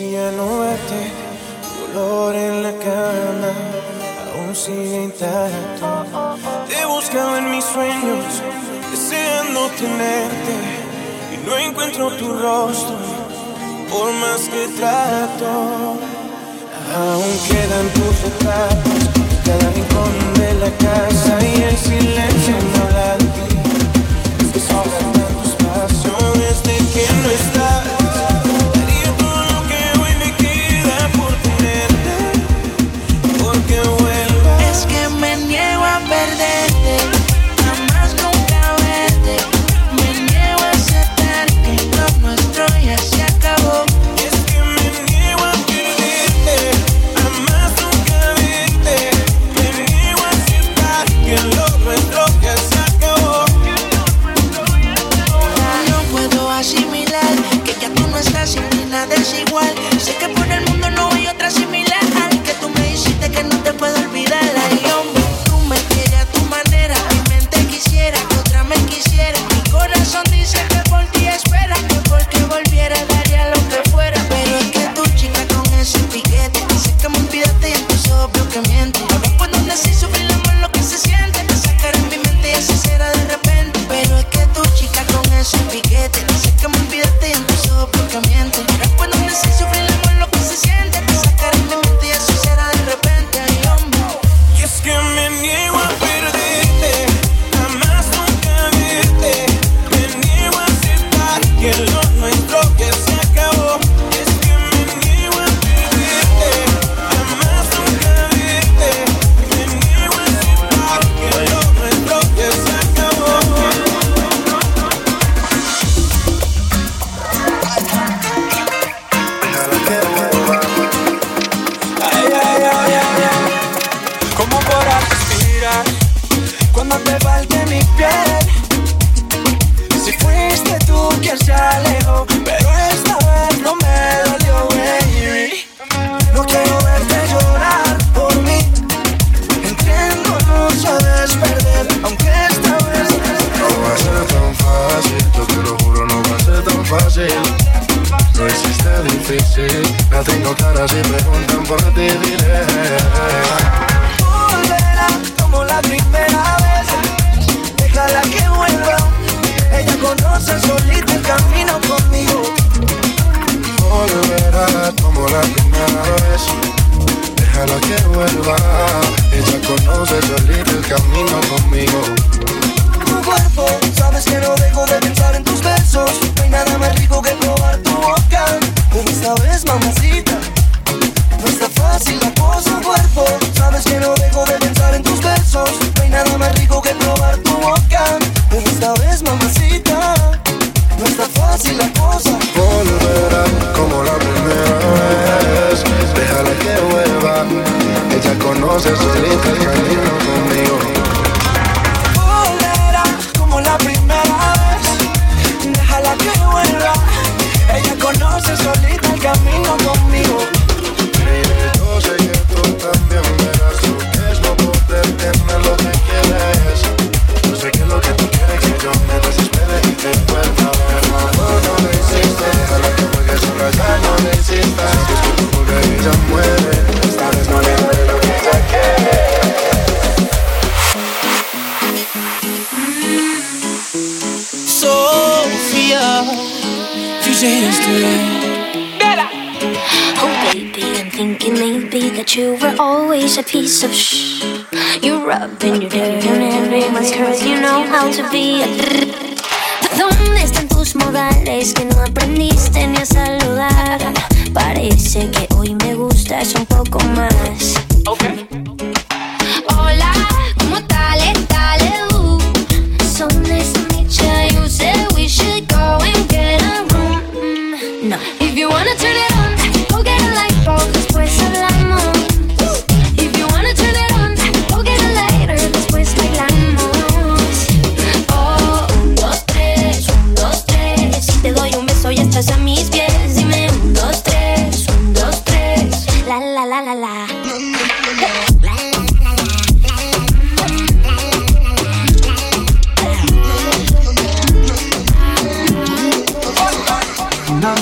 y ya no verte. Tu olor en la cama aún sigue intacto. Te he buscado en mis sueños, deseando tenerte. Y no encuentro tu rostro, por más que trato. Aún quedan tus retratos, cada rincón de la casa y el silencio no habla de ti. Es que sobran espacios desde que no estás.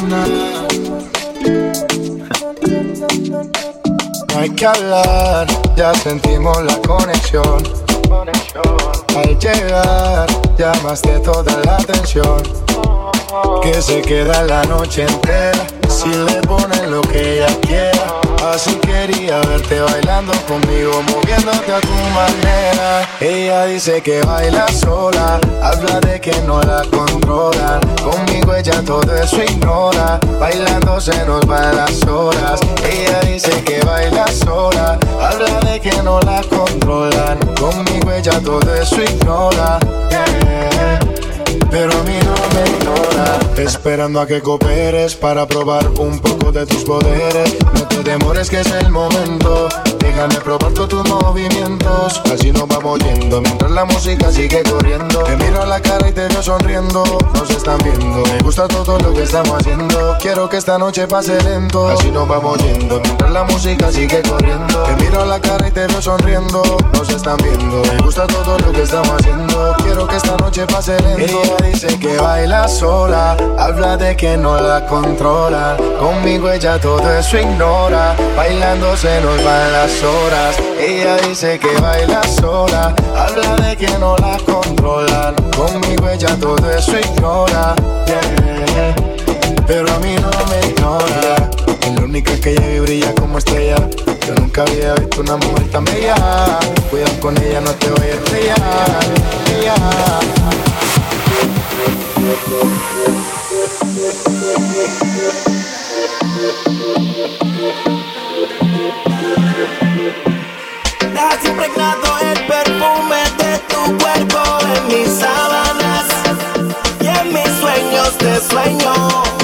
No hay que hablar, ya sentimos la conexión. Al llegar, llamaste toda la atención. Que se queda la noche entera si le ponen lo que ella quiera. Así quería verte bailando conmigo, moviéndote a tu manera. Ella dice que baila sola, habla de que no la controla. Conmigo ella todo eso ignora, bailando se nos van las horas. Ella dice que baila sola, habla de que no la controlan. Conmigo ella todo eso ignora. Pero a mí no me ignora. Esperando a que cooperes Para probar un poco de tus poderes. No te demores que es el momento Déjame probar todos tus movimientos. Así nos vamos yendo Mientras la música sigue corriendo. Te miro a la cara y te veo sonriendo. Nos están viendo Me gusta todo lo que estamos haciendo. Quiero que esta noche pase lento. Así nos vamos yendo Mientras la música sigue corriendo. Te miro a la cara y te veo sonriendo. Nos están viendo Me gusta todo lo que estamos haciendo. Quiero que esta noche pase lento. Dice que baila sola, habla de que no la controla. Conmigo ella todo eso ignora, bailando se nos van horas. Ella dice que baila sola, habla de que no la controlan. Conmigo ella todo eso ignora, pero a mí no me ignora. Es la única que ella brilla como estrella. Yo nunca había visto una mujer tan bella. Cuidado con ella, no te voy a estrellar. Sueño.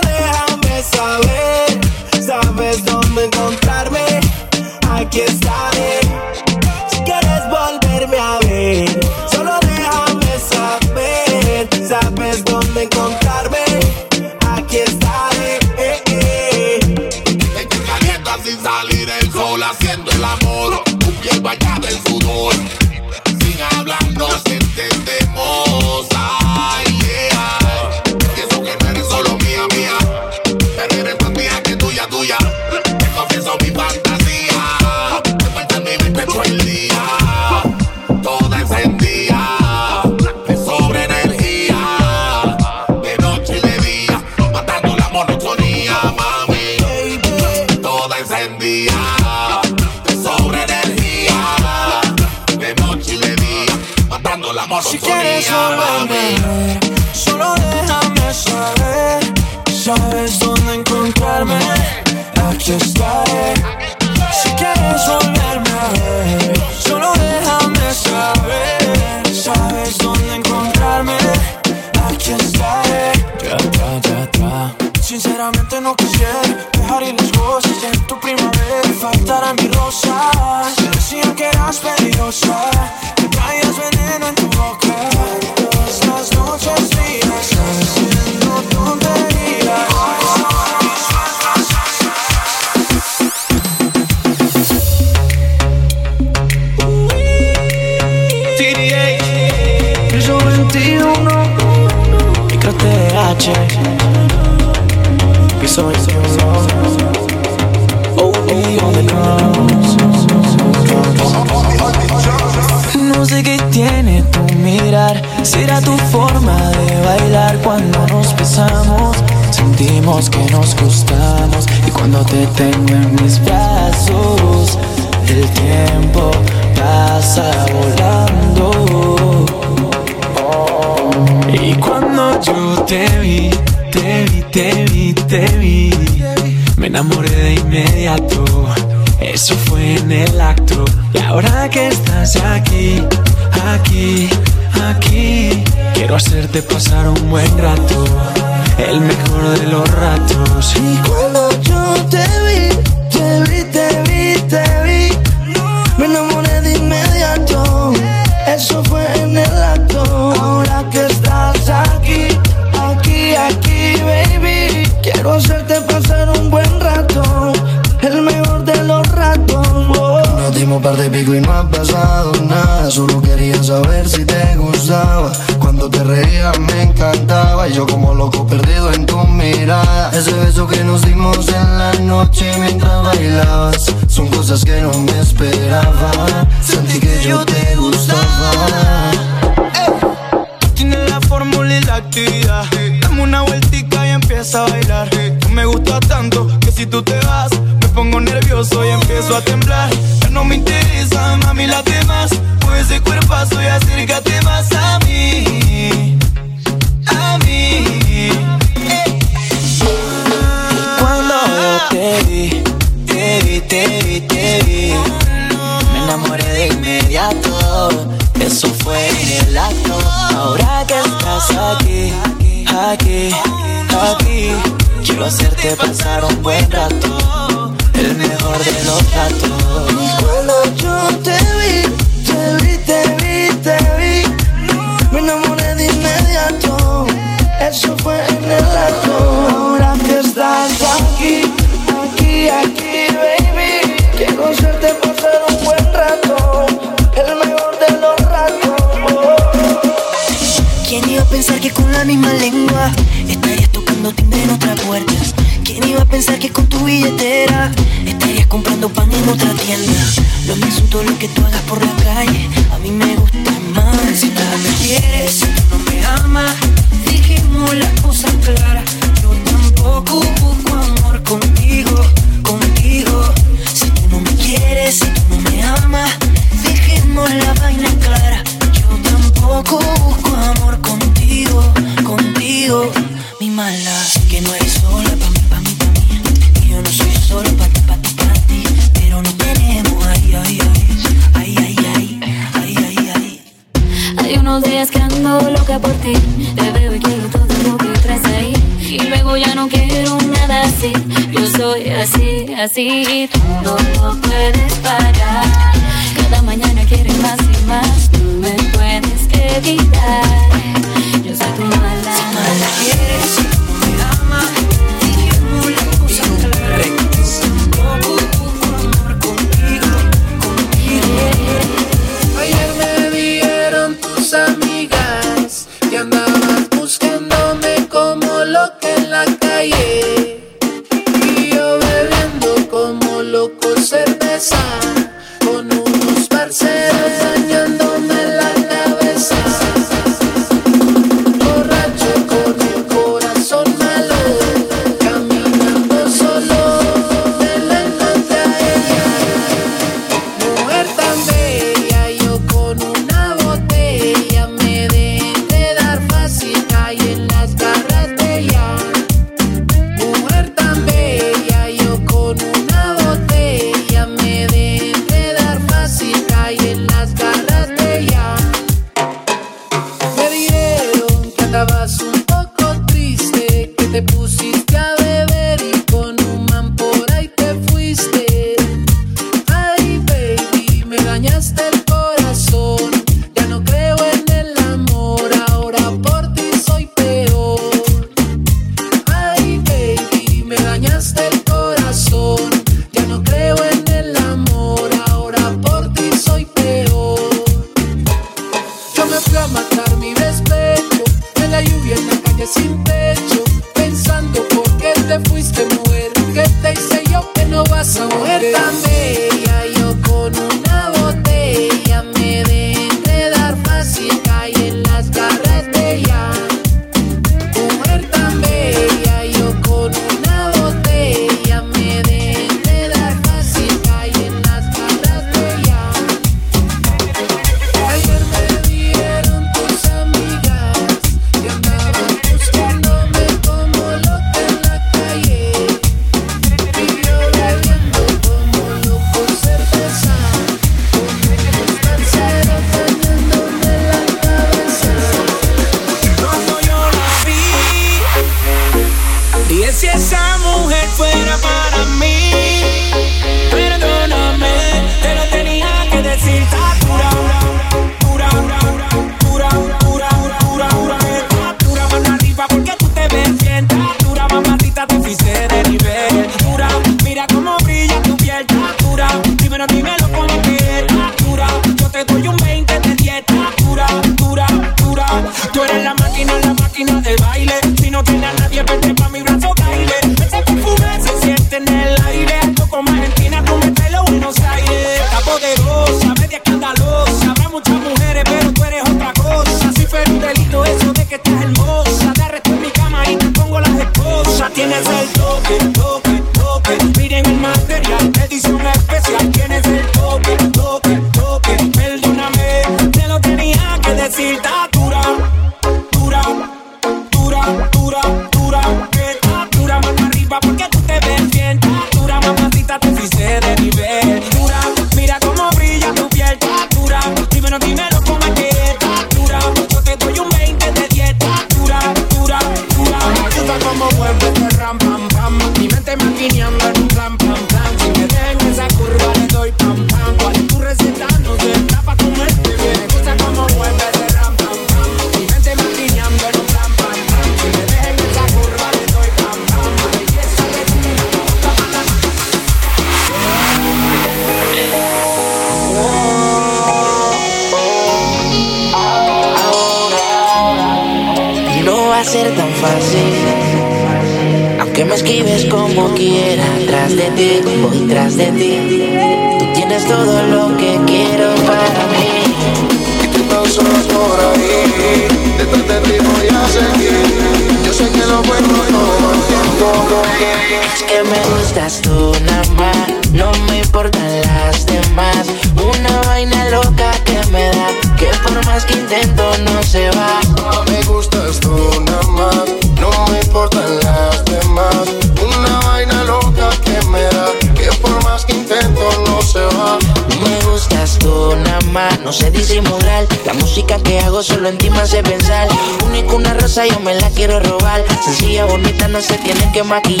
Se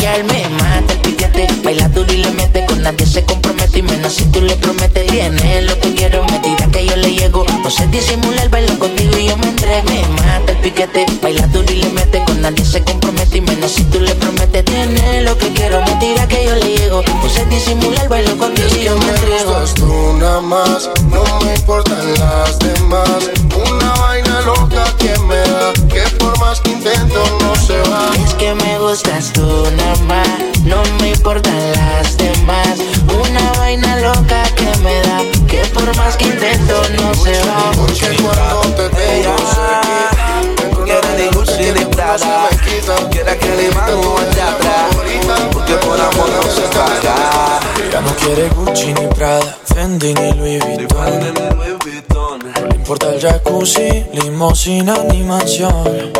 limosina ni mansión.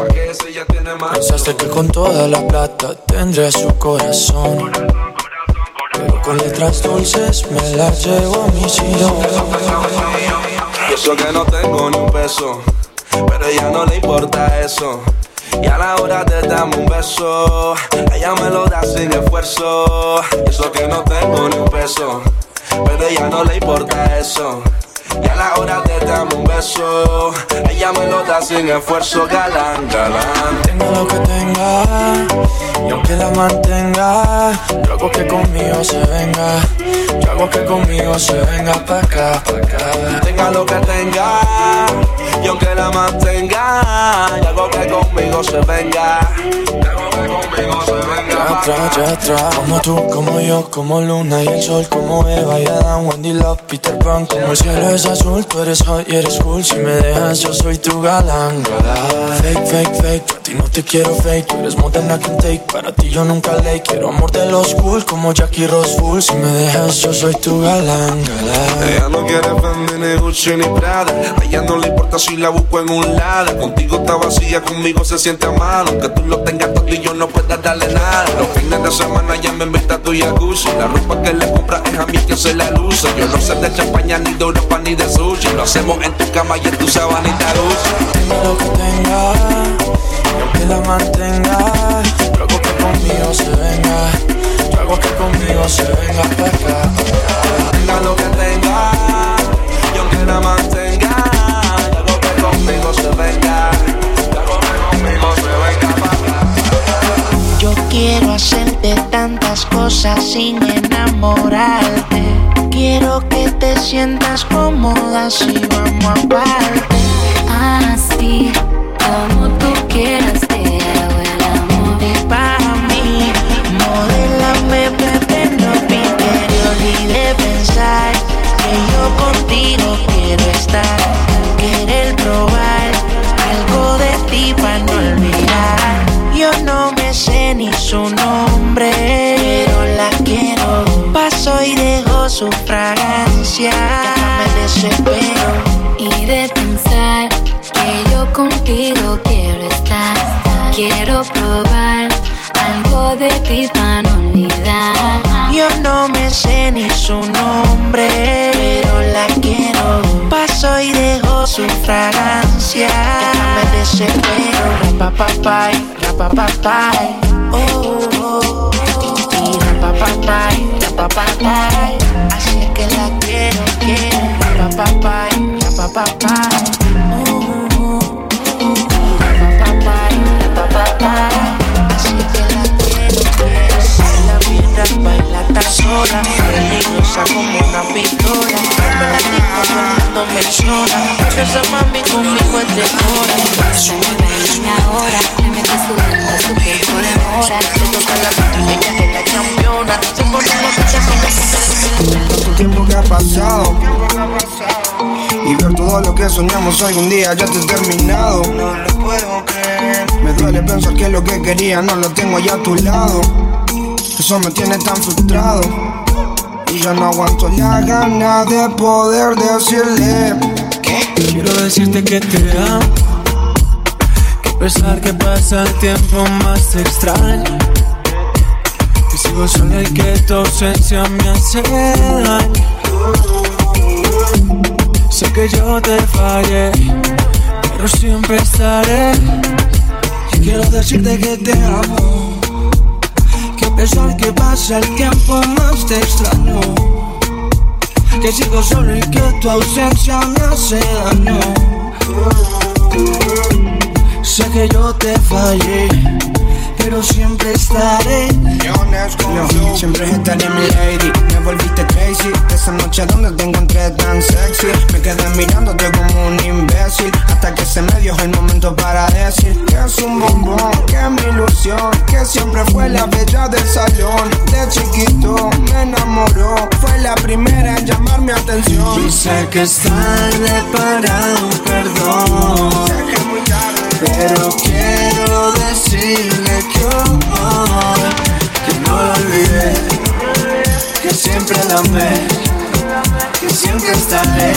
Pensaste que con toda la plata tendría su corazón. Con letras dulces me las llevo a mi sillón. Eso que no tengo ni un peso Pero ella no le importa eso y a la hora de darme un beso, ella me lo da sin esfuerzo. Eso que no tengo ni un peso, pero ella no le importa eso. Y a la hora de darme un beso, ella me lo da sin esfuerzo, galán, galán. Tenga lo que tenga, y aunque la mantenga, hago que conmigo se venga. Yo hago que conmigo se venga pa' acá, pa' acá. Tenga lo que tenga, y aunque la mantenga, y hago que conmigo se venga. Conmigo se venga. Ya atrás, ya atrás. Como tú, como yo, como Luna y el sol, como Eva y Adam, Wendy Love, Peter Pan. Como el cielo es azul, tú eres hot y eres cool. Si me dejas, yo soy tu galán, galán. Fake, fake, fake, a ti no te quiero fake. Tú eres more than I can take, para ti yo nunca le quiero amor de los cool, como Jackie Rose Full. Si me dejas, yo soy tu galán, galán. Ella no quiere ni Gucci ni Prada. A ella no le importa si la busco en un lado. Contigo está vacía, conmigo se siente a mano. Aunque tú lo tengas todo y yo no pueda darle nada. Los fines de semana ella me invita a tu jacuzzi. La ropa que le compra es a mí que se la luce. Yo no sé de champaña, ni de Europa, ni de sushi. Lo hacemos en tu cama y en tu sabanita Gucci Tenga lo que tenga, aunque la mantenga, hago que conmigo se venga. Hago que conmigo se venga pa' acá. Tenga lo que tenga Y aunque la mantenga hago que conmigo se venga hago que conmigo se venga pa' acá. Yo quiero hacerte tantas cosas sin enamorarte. Quiero que te sientas cómoda si vamos aparte. Así como tú quieras, yo contigo quiero estar. Querer probar algo de ti para no olvidar. Yo no me sé ni su nombre, pero la quiero. Paso y dejo su fragancia. Me desespero. Y de pensar que yo contigo quiero estar. Quiero probar algo de ti para no olvidar. Yo no me sé ni su nombre, su fragancia. Ya me desespero. Rapapapay, rapapapay. Oh, oh, oh. Y pa pa pa Así es que la quiero, quiero. Pa pa sola, peligrosa como una pistola. Me la digo, todo el mundo me llora. Esa mami conmigo es de hora. ahora, me metes sudando, su tiempo demora. Se toca la pista, ella es la campeona. Se pone la fecha Tanto tiempo que ha pasado Y ver todo lo que soñamos algún día ya te he terminado No lo puedo creer. Me duele pensar que lo que quería no lo tengo ya a tu lado Eso me tiene tan frustrado Y ya no aguanto la gana de poder decirle Quiero decirte que te amo. Que a pesar que pasa el tiempo más extraño. Que sigo solo y que tu ausencia me hace daño. Sé que yo te fallé, pero siempre estaré. Y quiero decirte que te amo. Que a pesar que pasa el tiempo más te extraño. Que sigo solo y que tu ausencia me hace daño. Sé que yo te fallé, pero siempre estaré. Yo siempre estaré mi lady. Me volviste crazy. Esa noche donde te encontré tan sexy. Me quedé mirándote como un imbécil. Hasta que se me dio el momento para decir Que es un bombón, que es mi ilusión Que siempre fue la bella del salón. De chiquito me enamoró. Fue la primera en llamar mi atención. Y sé que es tarde para un perdón. Pero quiero decirle que hoy que no lo olvidé, que siempre la amé, que siempre estaré.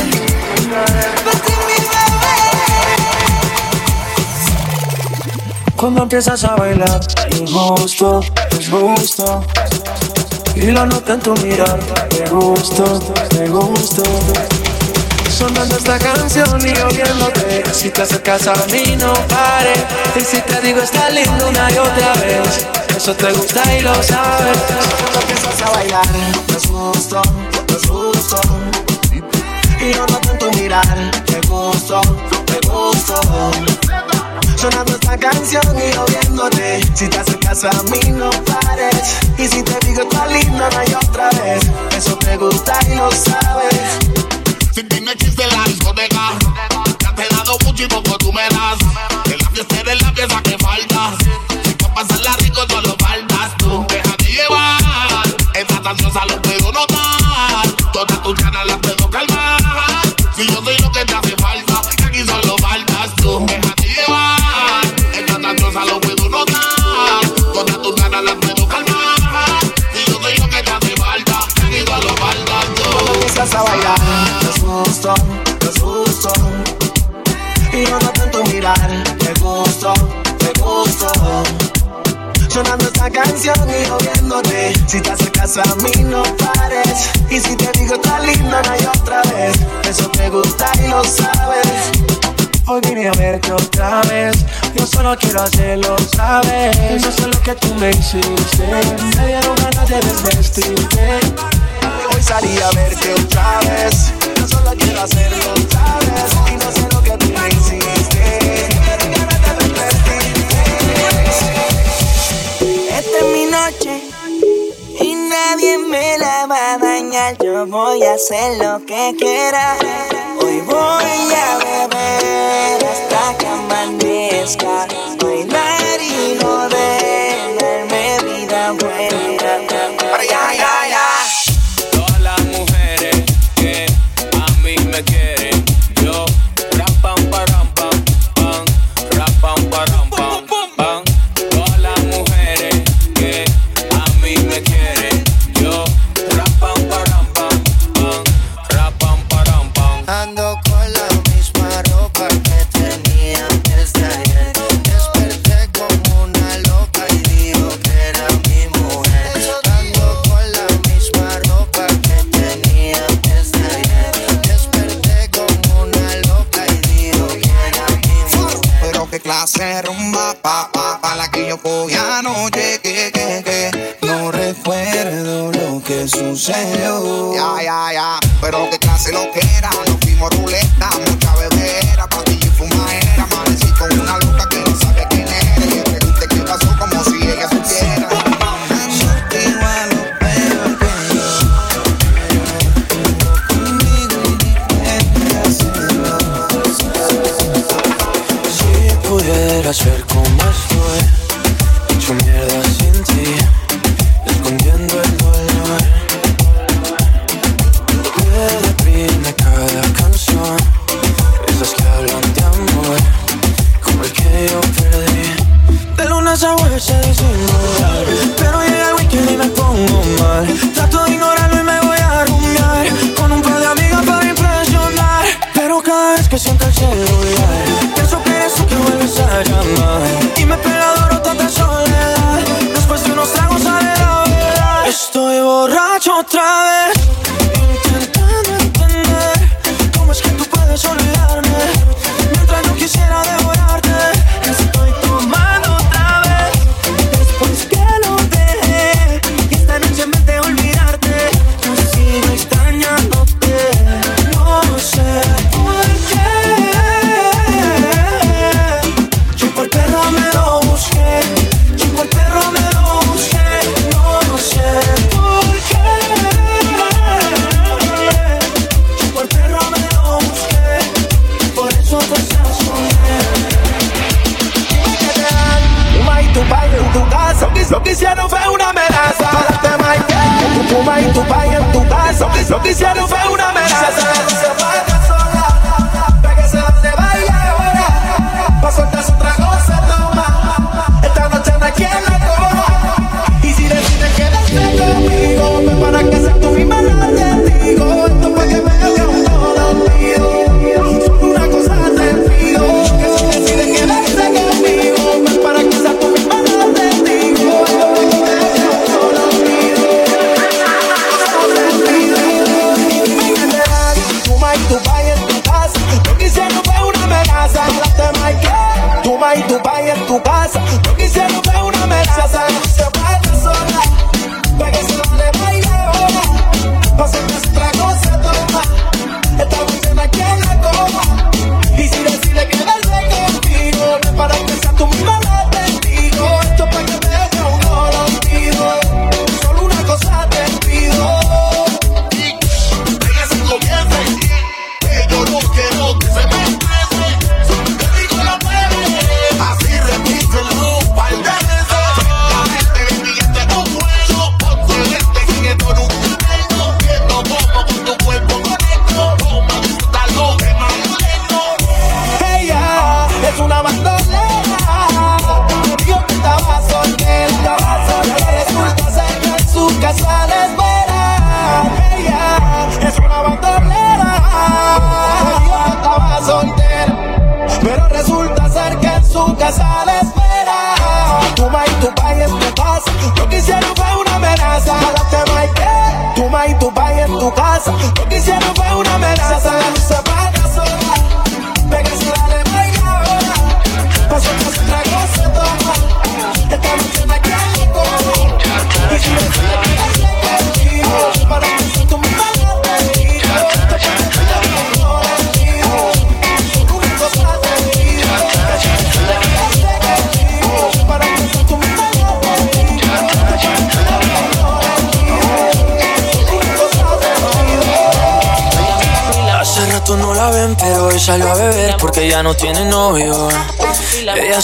Cuando empiezas a bailar, te gusto, te gusto. Y lo noto en tu mirar, te gusto, te gusto. Sonando esta canción y yo viéndote Si te acercas a mí no pare Y si te digo está lindo una y otra vez Eso te gusta y lo sabes. Cuando empiezas a bailar Te gusto, te gusto Y yo noto en tu mirar Te gusto, te gusto. Sonando esta canción y yo viéndote. Si te acercas a mí no pares. Y si te digo está linda no hay otra vez Eso te gusta y lo sabes Si tienes chiste en la discoteca, ya te he dado mucho y poco tú me das. Que la fiesta eres la pieza que falta. Si pa' pasarla rico, solo faltas tú. Déjate llevar, esta ansiosa lo puedo notar. Si te acercas a mí no pares. Y si te digo está linda no hay otra vez Eso te gusta y lo sabes. Hoy vine a verte otra vez. Yo solo quiero hacerlo, sabes No sé lo que tú me hiciste. Me dieron ganas de desvestirte. Hoy salí a verte otra vez. Yo solo quiero hacerlo, sabes Y no sé lo que tú me hiciste. Me dieron ganas de vestirte Esta es mi noche y nadie me la va a dañar. Yo voy a hacer lo que quiera. Hoy voy a beber hasta que amanezca. Bailar y joder, clase rumba, pa, pa, pa la que yo cogí anoche, que, que, que. No recuerdo lo que sucedió. Ya, ya, ya, pero qué clase lo que era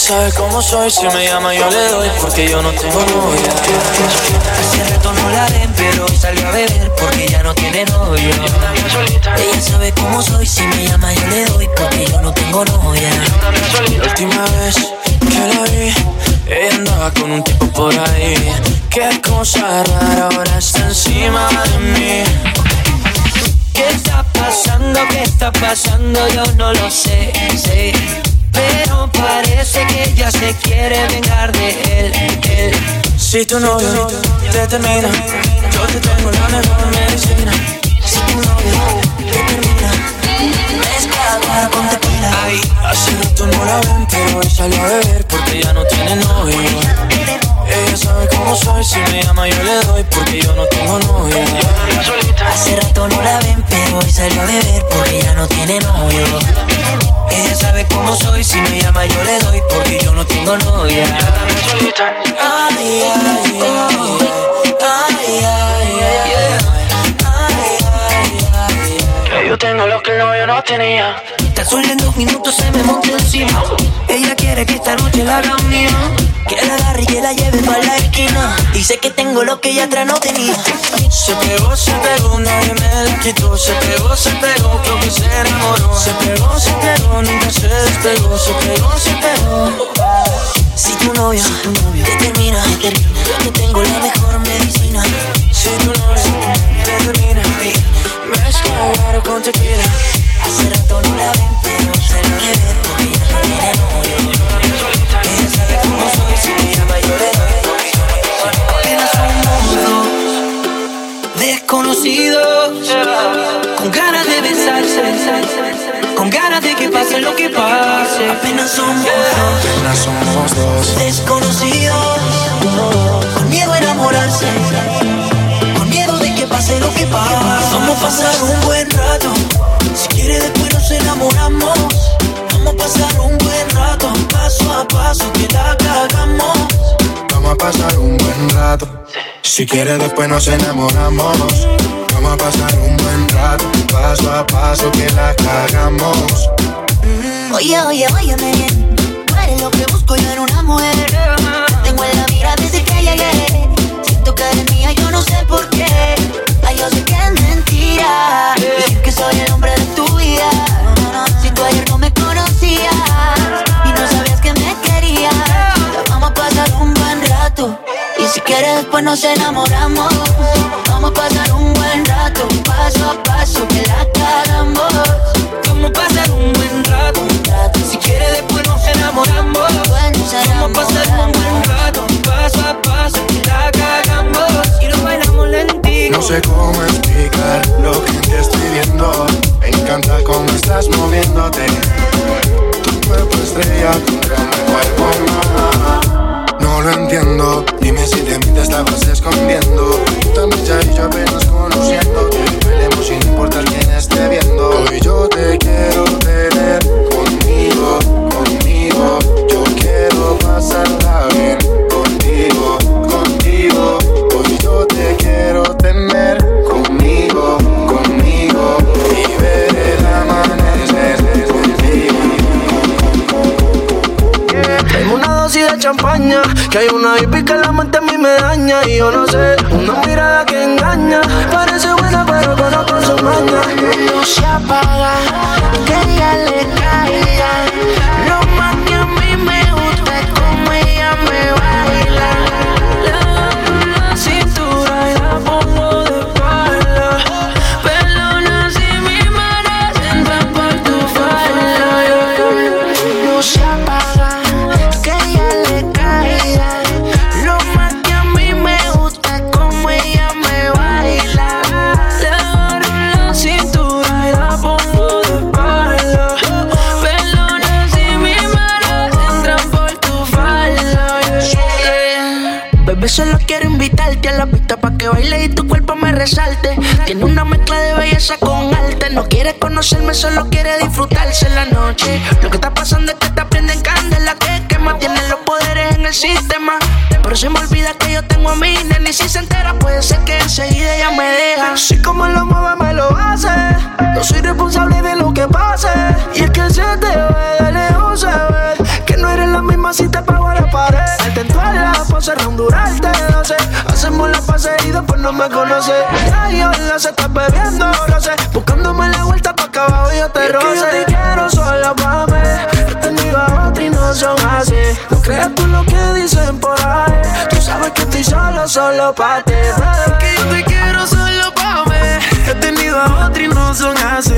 sabe cómo soy. Si me llama yo tu novio te termina, yo te tengo la mejor medicina. Si tu novio te termina, mezcla con tequila. Ay, así no la ven, pero hoy salió a beber porque ya no tiene novio. Ella sabe cómo soy, si me llama yo le doy porque yo no tengo novio. Hace rato no hoy salió a beber porque ya no tiene novio. Ella sabe cómo soy, si me llama yo le doy porque yo no tengo novia. Ay, ay, ay, ay, ay, ay, Yo tengo lo que el novio no tenía. Solo en dos minutos se me monta encima. Ella quiere que esta noche la haga mía. Que la agarre y que la lleve para la esquina. Dice que tengo lo que ella atrás no tenía. Se pegó, se pegó, nadie me la quitó. Se pegó, se pegó, creo que se enamoró. Se pegó, se pegó, nunca se despegó. Se pegó, se pegó. Si tu novio, si tu novio te termina, te termina, yo te tengo la mejor medicina. Si tu novio te termina, tequila. Me desconocidos, con que miedo a enamorarse, con miedo de que pase lo que pase. Vamos a pasar un buen rato, si quiere después nos enamoramos. Vamos a pasar un buen rato, paso a paso que la cagamos. Vamos a pasar un buen rato. Si quieres después nos enamoramos. Vamos a pasar un buen rato, paso a paso que la cagamos. Oye, oye, óyeme bien. Tú eres lo que busco yo en una mujer. Tengo en la mira desde que llegué. Siento que eres mía, yo no sé por qué. Yo sé que es mentira. Decir que soy el hombre de tu vida. Si tú ayer no me conocías y no sabías que me querías. Vamos a pasar un buen rato. Y si quieres, después nos enamoramos. Vamos a pasar un buen rato, paso a paso, que la cagamos. Vamos a sé cómo explicar lo que te estoy viendo. Me encanta cómo estás moviéndote. Tu cuerpo estrella mi cuerpo. No lo entiendo. Dime si de mí te estabas escondiendo. Tan bella y yo apenas conociéndote. Bailemos sin importar quién esté viendo. Hoy yo te quiero tener conmigo, conmigo. Yo quiero pasarla que hay una hippie que la mente a mí me daña Y yo no sé, una mirada que engaña Parece buena pero conozco su maña No se apaga, que conocerme, solo quiere disfrutarse la noche. Lo que está pasando es que te prenden candela que quema. Tienen los poderes en el sistema. Pero se me olvida que yo tengo a mi nena y si se entera puede ser que enseguida ella me deja. Si como lo Hacemos la pase y después no me conoce. Ya yo la se está bebiendo, sé. Buscándome la vuelta pa' acá abajo y yo te roce. yo te quiero solo pa' mí. He tenido a otra y no son así. No creas tú lo que dicen por ahí. Tú sabes que estoy solo, solo pa' ti. Que yo te quiero solo pa' mí. He tenido a otra y no son así.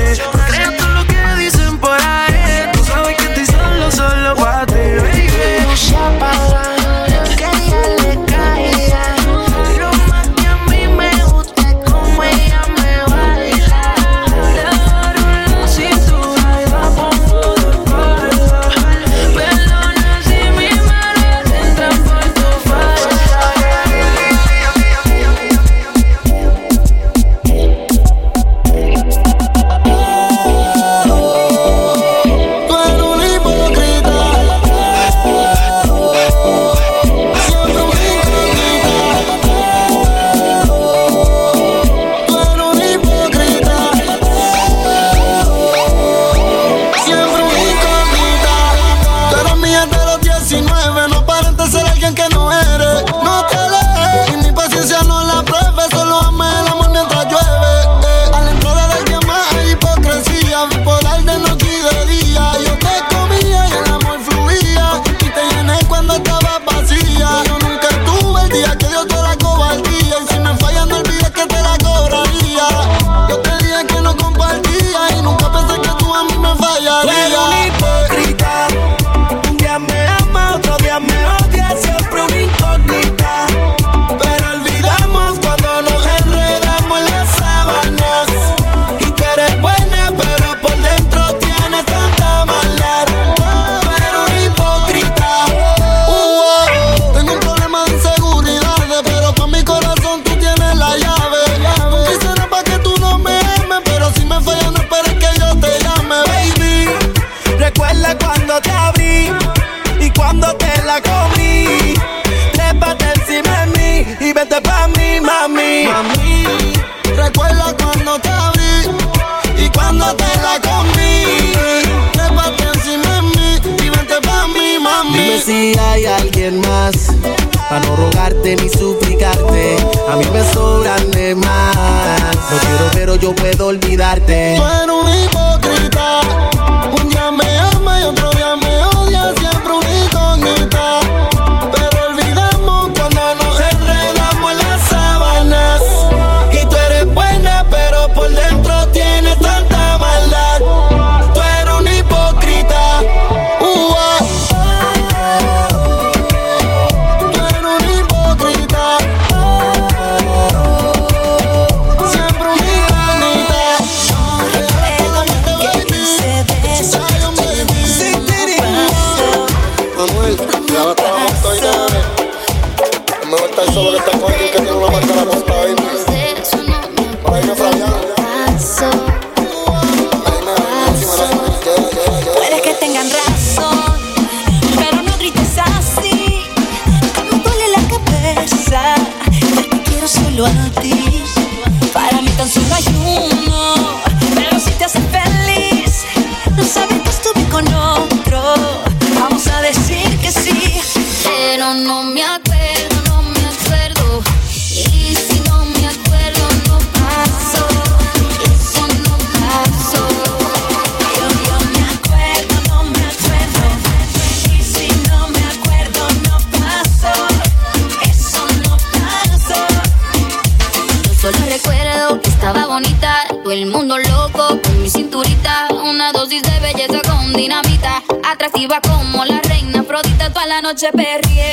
recuerdo que estaba bonita. Todo el mundo loco con mi cinturita. Una dosis de belleza con dinamita. Atractiva como la reina Afrodita. Toda la noche perrié.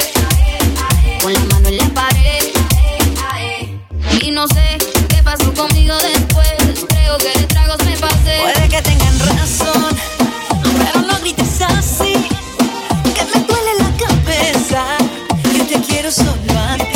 Con la mano en la pared. Y no sé qué pasó conmigo después. Creo que de tragos me pasé. Puede que tengan razón. Pero no grites así. Que me duele la cabeza. Yo te quiero solo a.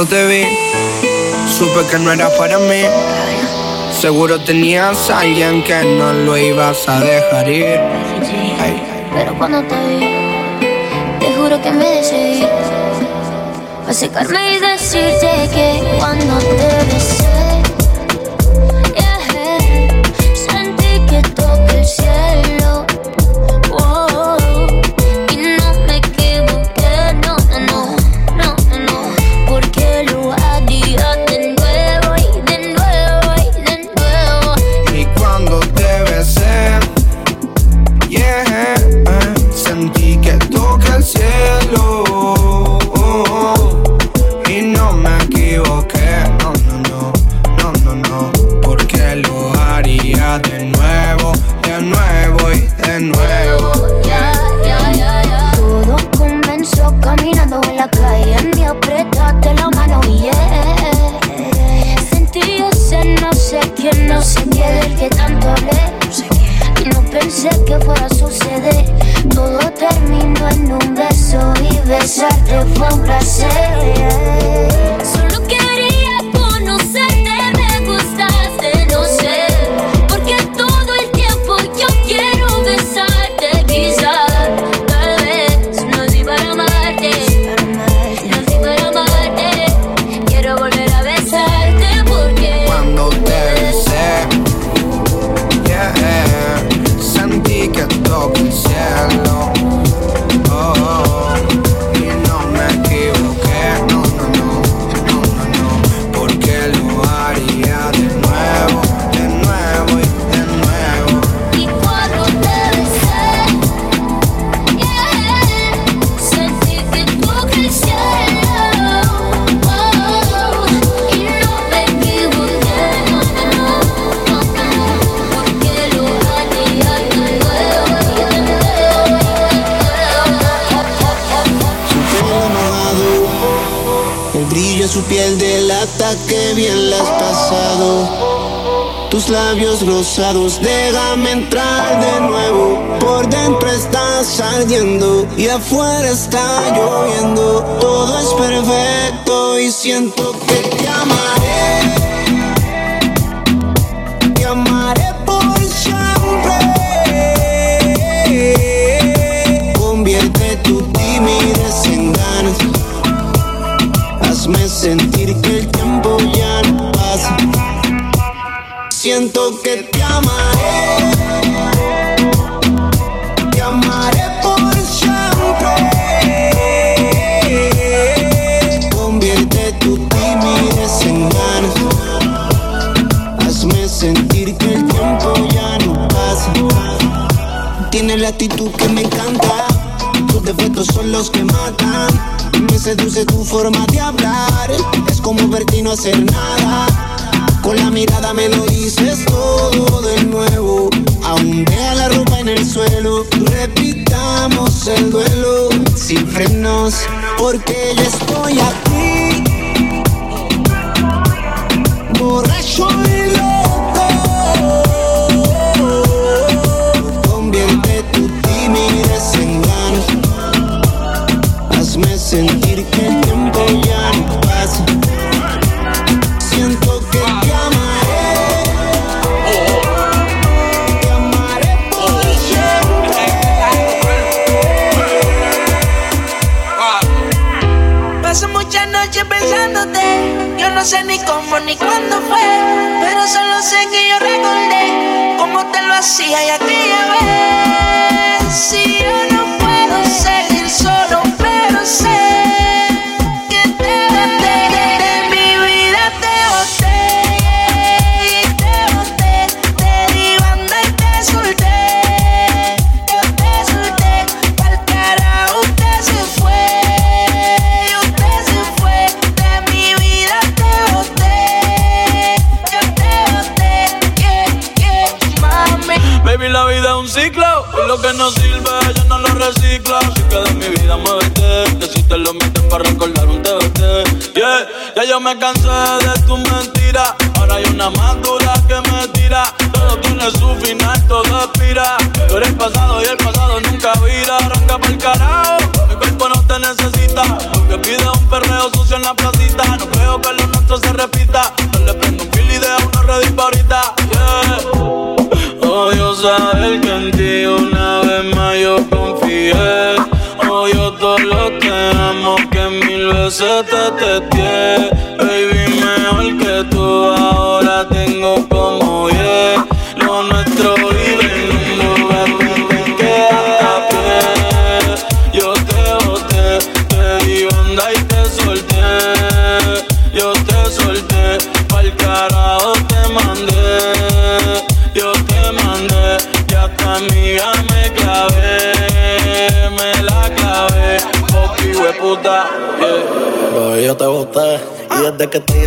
cuando te vi, supe que no era para mí. Seguro tenías a alguien que no lo ibas a dejar ir. Ay. Pero cuando te vi, te juro que me decidí a secarme y decirte que cuando te besé.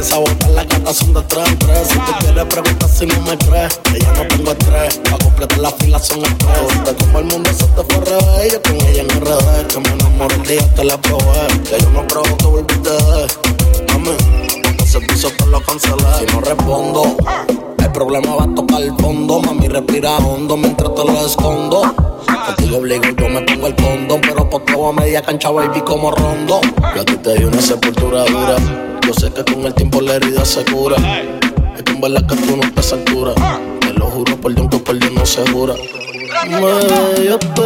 empieza a botar las gatas son de tres tres. Si tú quieres preguntar si no me crees, que ya no tengo estrés. Pa' completar la fila son estrés. De como el mundo se te fue revés, yo con ella en RD. Que me enamoré el día que la probé. Que yo no creo que volviste mami. Amén. Ese piso te lo cancelé. Si no respondo, el problema va a tocar el fondo. Mami, respira hondo mientras te lo escondo. Contigo obligo, yo me pongo el condón. Pero por todo a media cancha, baby, como rondo. Yo a te di una sepultura dura que con el tiempo la herida se cura. Es que en verdad que tú no estás altura. Ah. Te lo juro por Dios que por Dios no se jura. Me yo te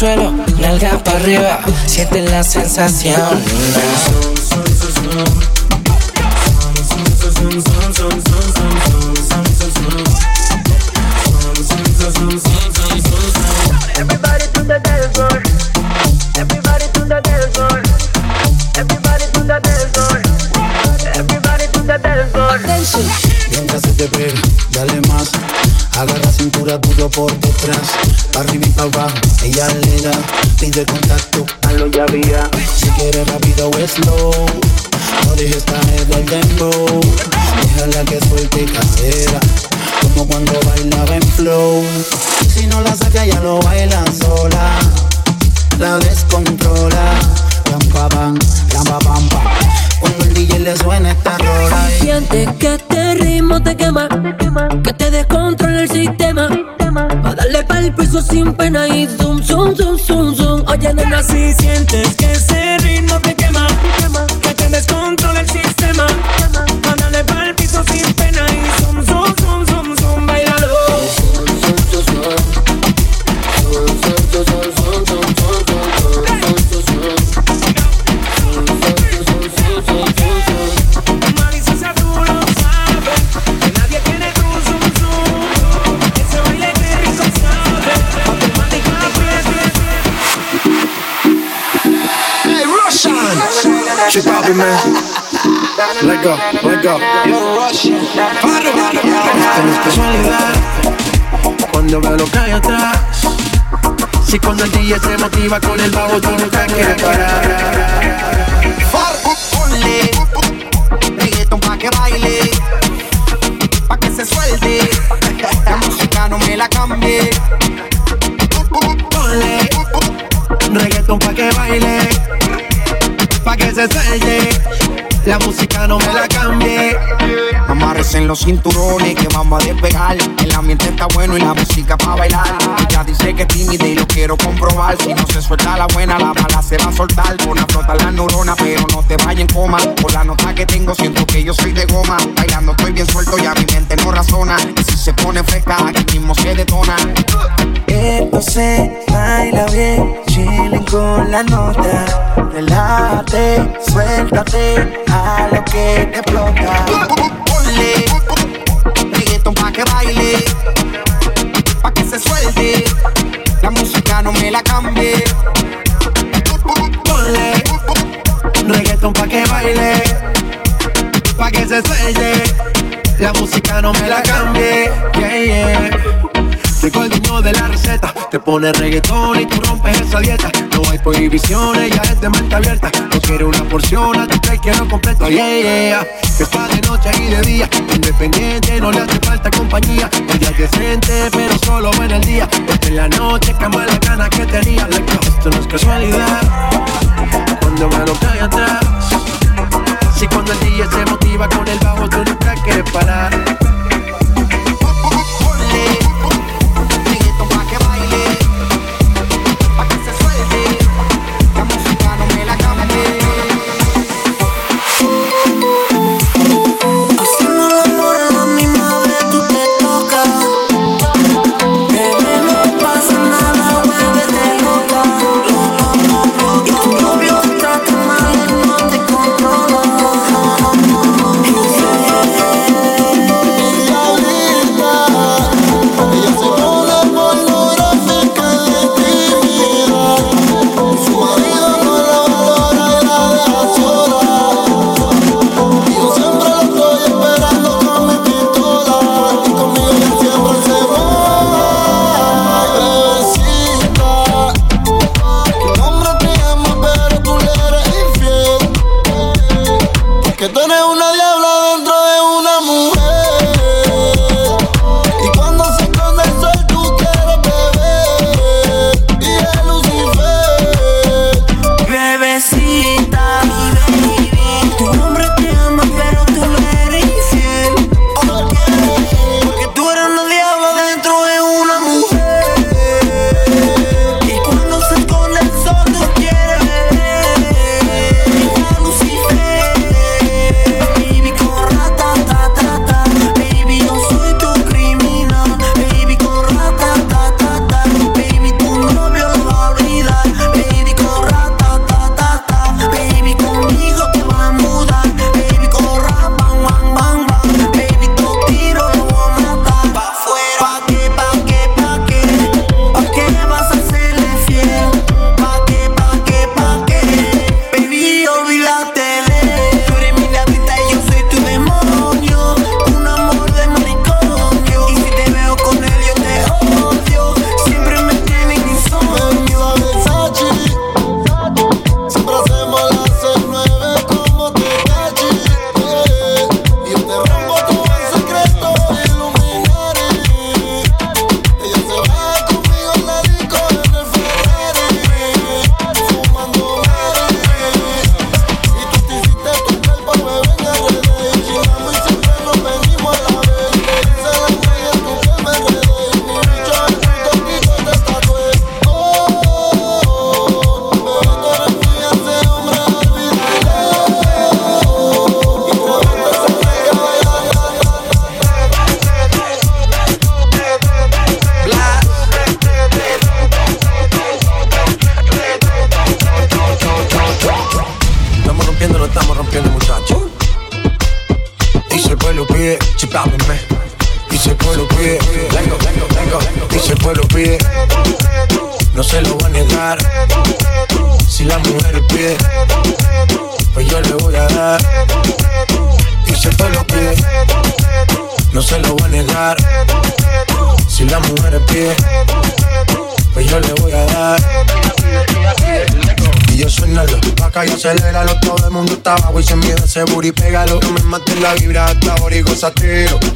suelo, nalga para arriba, siente la sensación. Let go, let go. Yo, Russian. Esto no es casualidad Cuando veo lo que hay atrás Si cuando el DJ se motiva con el bajo Tú nunca quieres parar Ponle reggaeton pa' que baile, pa' que se suelte. La música no me la cambie. Ponle reggaeton pa' que baile Pa' que se suelte La música no me la cambie Amarres en los cinturones que vamos a despegar. El ambiente está bueno y la música pa' bailar. Ella dice que es tímida y lo quiero comprobar. Si no se suelta la buena, la mala se va a soltar. Pon a flotar la neurona, pero no te vayas en coma. Por la nota que tengo, siento que yo soy de goma. Bailando estoy bien suelto, ya mi mente no razona. Y si se pone fresca, aquí mismo se detona. Esto se baila bien, chilling con la nota. Relájate, suéltate lo que te explota. Ponle reggaeton pa' que baile, pa' que se suelte. La música no me la cambie. Ponle reggaeton pa' que baile Pa' que se suelte La música no me la cambie yeah Llegó el dueño de la receta Te pone reggaetón y tú rompes esa dieta No hay prohibiciones, ya es de mente abierta. No quiero una porción, a tu te quiero completo. Yeah, yeah. Está de noche y de día Independiente, no le hace falta compañía. Ella es decente, pero solo en el día. En la noche cama la gana que tenía. No, Esto no es casualidad. Cuando me lo cae atrás. Si cuando el DJ se motiva con el bajo Tú nunca quieres parar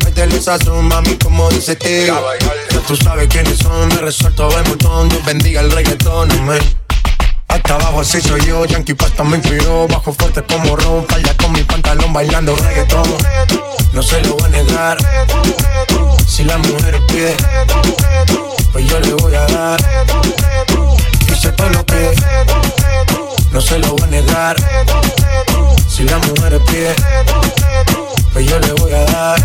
Métele esa son, mami, como dice tío. Ya tú sabes quiénes son, me resuelto el montón. Dios bendiga el reggaetón. Hasta abajo así soy yo, Yankee Pasta me inspiró Bajo fuerte como ron, falla con mi pantalón bailando reggaetón No se lo voy a negar Si la mujer pide Pues yo le voy a dar Y si el lo pide No se lo voy a negar Si la mujer pide Pues yo le voy a dar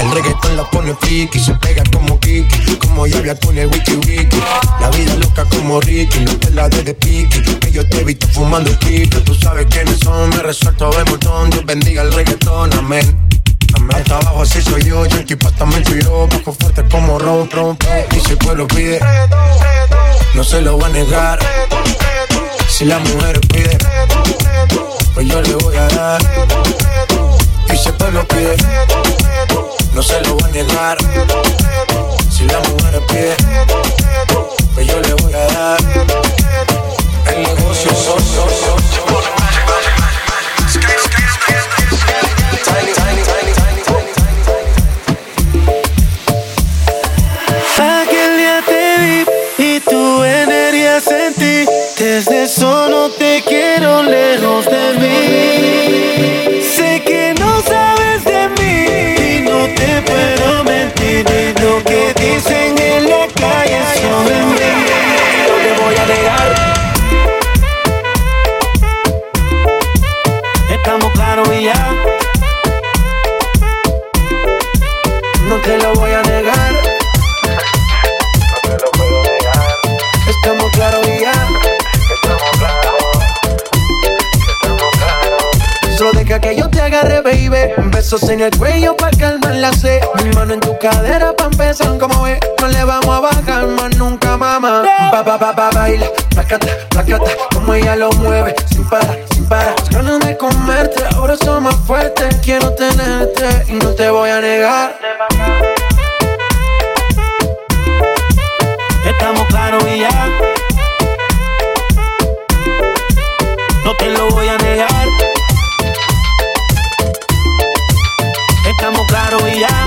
el reggaetón la pone friki, se pega como Kiki, como habla con el wiki wiki. La vida loca como Ricky, no te la de de piqui. Que yo te he visto fumando kiki, tú sabes quiénes son, me resuelto de montón. Dios bendiga el reggaetón, amén. Hasta abajo así soy yo, Yankee Pasta me inspiró, bajo fuerte como ron, ron. Y si el pueblo pide, no se lo va a negar. Si la mujer pide, pues yo le voy a dar. Y si el pueblo pide, no se lo voy a negar. Si la mujer pide, pues yo le voy a dar. El negocio son, son, te vi y tu energía. Desde eso que Besos en el cuello para calmar la sed. Mi mano en tu cadera pa' empezar, como ves. No le vamos a bajar más nunca, mamá. Pa, pa, pa, pa, baila. Placata, placata. Como ella lo mueve. Sin parar, sin parar. Ganas de comerte. Ahora son más fuertes. Quiero tenerte y no te voy a negar. Estamos claros y ya. No te lo voy a negar. claro y.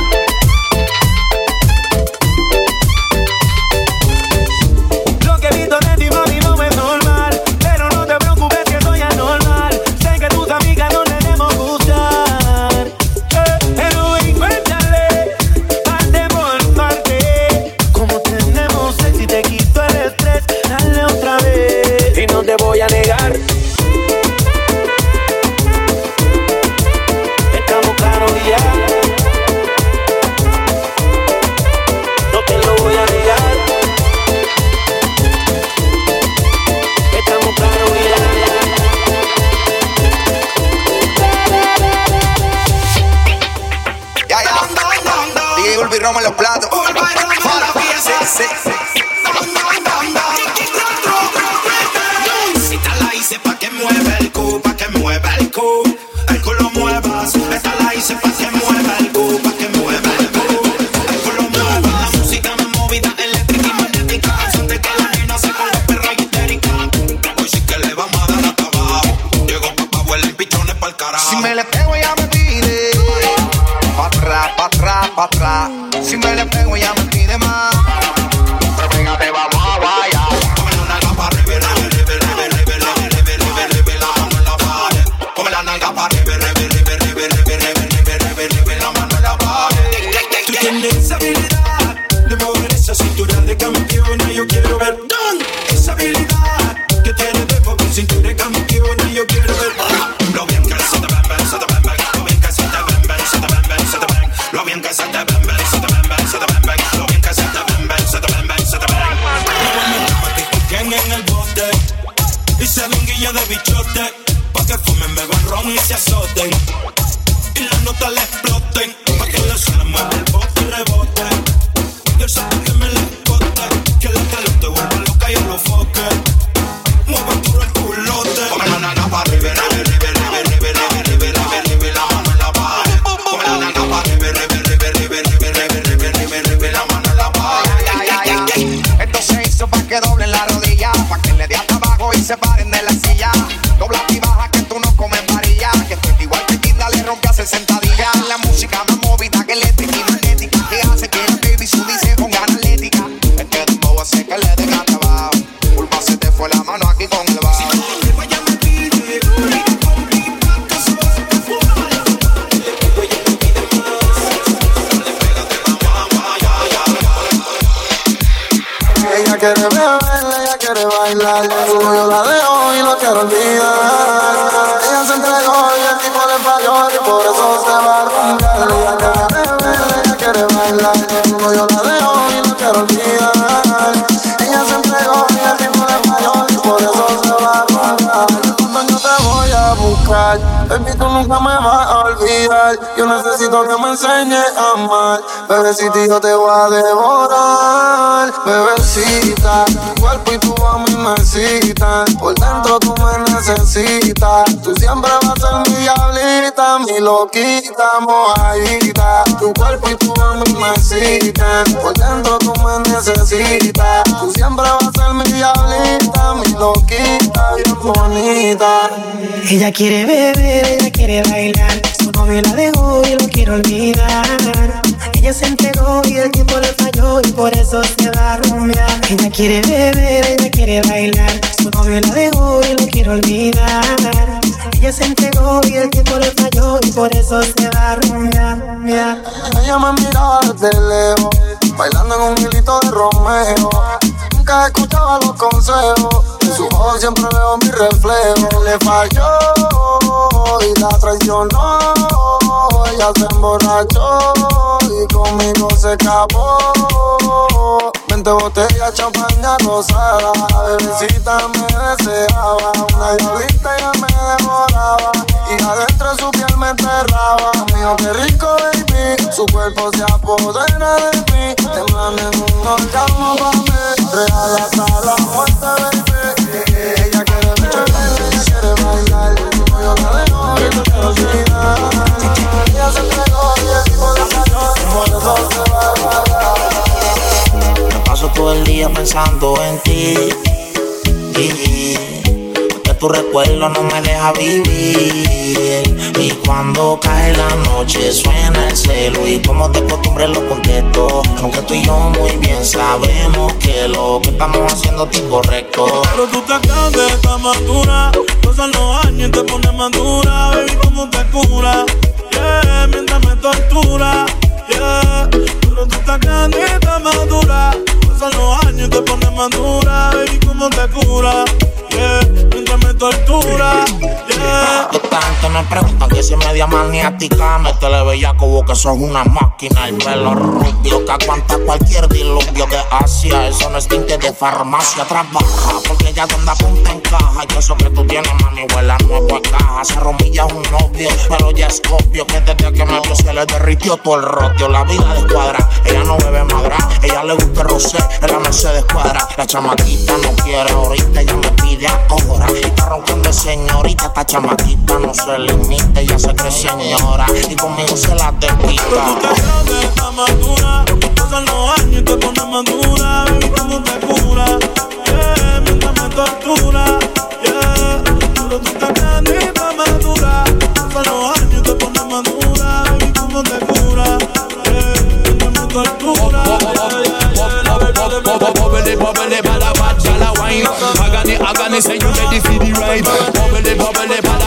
quiere beber, ella quiere bailar. Yo la dejo y no quiero olvidar. Ella se entregó y el tipo le falló y por eso se va a rumbear. Ella quiere beber, ella quiere bailar. Yo la dejo y no quiero olvidar. Ella se entregó y el tipo le falló y por eso buscar, baby tú nunca me vas a olvidar. Yo necesito que me enseñes a amar. Bebecito yo te voy a devorar. Bebecita, tu cuerpo y tu a mí me. Por dentro tú me necesitas. Tú siempre vas a ser mi diablita, mi loquita, mojadita. Tu cuerpo y tu a mí me. Por dentro tú me necesitas. Tú siempre vas a ser mi diablita, mi loquita, bien bonita. Ella quiere beber, ella quiere bailar. Su novio la dejó y lo quiere olvidar. Ella se entregó y el tiempo le falló y por eso se va a rumbear. Ella quiere beber, ella quiere bailar. Su novio la dejó y lo quiere olvidar. Ella se entregó y el tiempo le falló y por eso se va a. Ella me miraba desde lejos, bailando en un hilito de Romeo. Nunca escuchaba los consejos, en su ojos siempre veo mi reflejo. Le falló y la traicionó, ella se emborrachó y conmigo se escapó. Veinte botellas, champaña rosada, bebecita me deseaba, una diablita ya me devoraba y adentro de su piel me enterraba. Mío, qué rico, baby, su cuerpo se apodera de mí, temblan en un orgasmo pa' mí, real hasta la muerte, baby. Ella quiere ella quiere bailar, me paso todo el día pensando en ti tu recuerdo no me deja vivir. Y cuando cae la noche suena el celo. Y como de costumbre lo contesto. Aunque tú y yo muy bien sabemos que lo que estamos haciendo es incorrecto. Pero tú te grande, estás madura. Pasan los años y te pones madura. Baby, ¿cómo te cura? Yeah, mientras me tortura. Yeah, pero tú estás grande, estás madura. Pasan los años y te pones madura. Baby, ¿cómo te cura? Yeah, up. Me pregunta que si es media maniática Me te le veía como que sos una máquina El pelo rubio que aguanta cualquier diluvio de Asia. Eso no es tinte de farmacia Trabaja porque ya donde apunta en caja Y eso que tú tienes mami huele a nuevo a caja. Se romilla un novio pero ya es obvio Que desde que me vio se le derritió todo el rotio. La vida descuadra, ella no bebe madra Ella le gusta el rosé, en la Mercedes cuadra La chamaquita no quiere ahorita, ella me pide ahora Está roncando señorita, esta chamaquita no se limita, ella se cree señora y conmigo se la Pero tú despita. te grande, estás madura. Pasan los años y te pones madura. Baby, ¿cómo te cura? Yeah, mientras me tortura. Yeah, pero tú estás grande, estás madura. Pasan los años y te pones madura. Baby, ¿cómo te cura? Yeah, mientras me tortura. Bubbly, bubbly, bada bad gala wine. Agony, agony, say you ready for the ride. Bubbly, bubbly, bada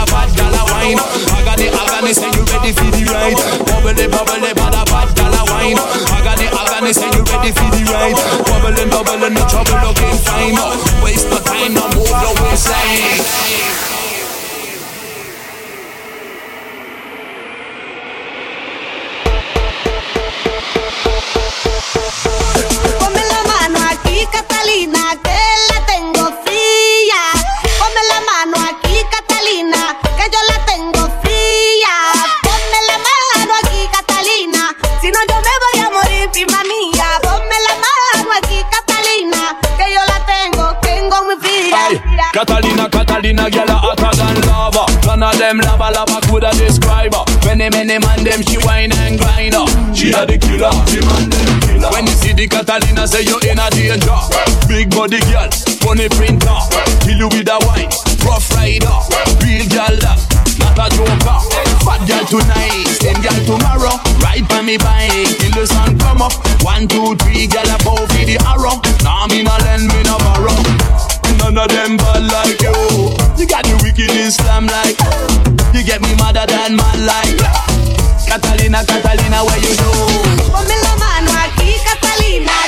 wine. Agony, agony, say you ready for the ride. Bubbly, bubbly, bada bad gala wine. Agony, agony, say you ready for the ride. Bubbling, bubbling, no trouble, looking fine. Waste no time, no move your waistline. Ponme la mano aquí, Catalina, que la tengo fría. Ponme la Catalina, girl, a hotter than lava. None of them lava lava coulda describe her. Many many man them she whine and grind her. She a the killer, the man them killer. When you see the Catalina, say you in a danger. Big body girl, funny printer, kill you with a wine, rough rider, real girl that, not a joker. Fat girl tonight, same girl tomorrow. Ride by me bike till the sun come up. One two three, girl above for the arrow. Nah me no lend me no borrow. None of them bad like you. You got the wicked Islam like. You get me madder than mad like. Catalina, Catalina, where you Catalina,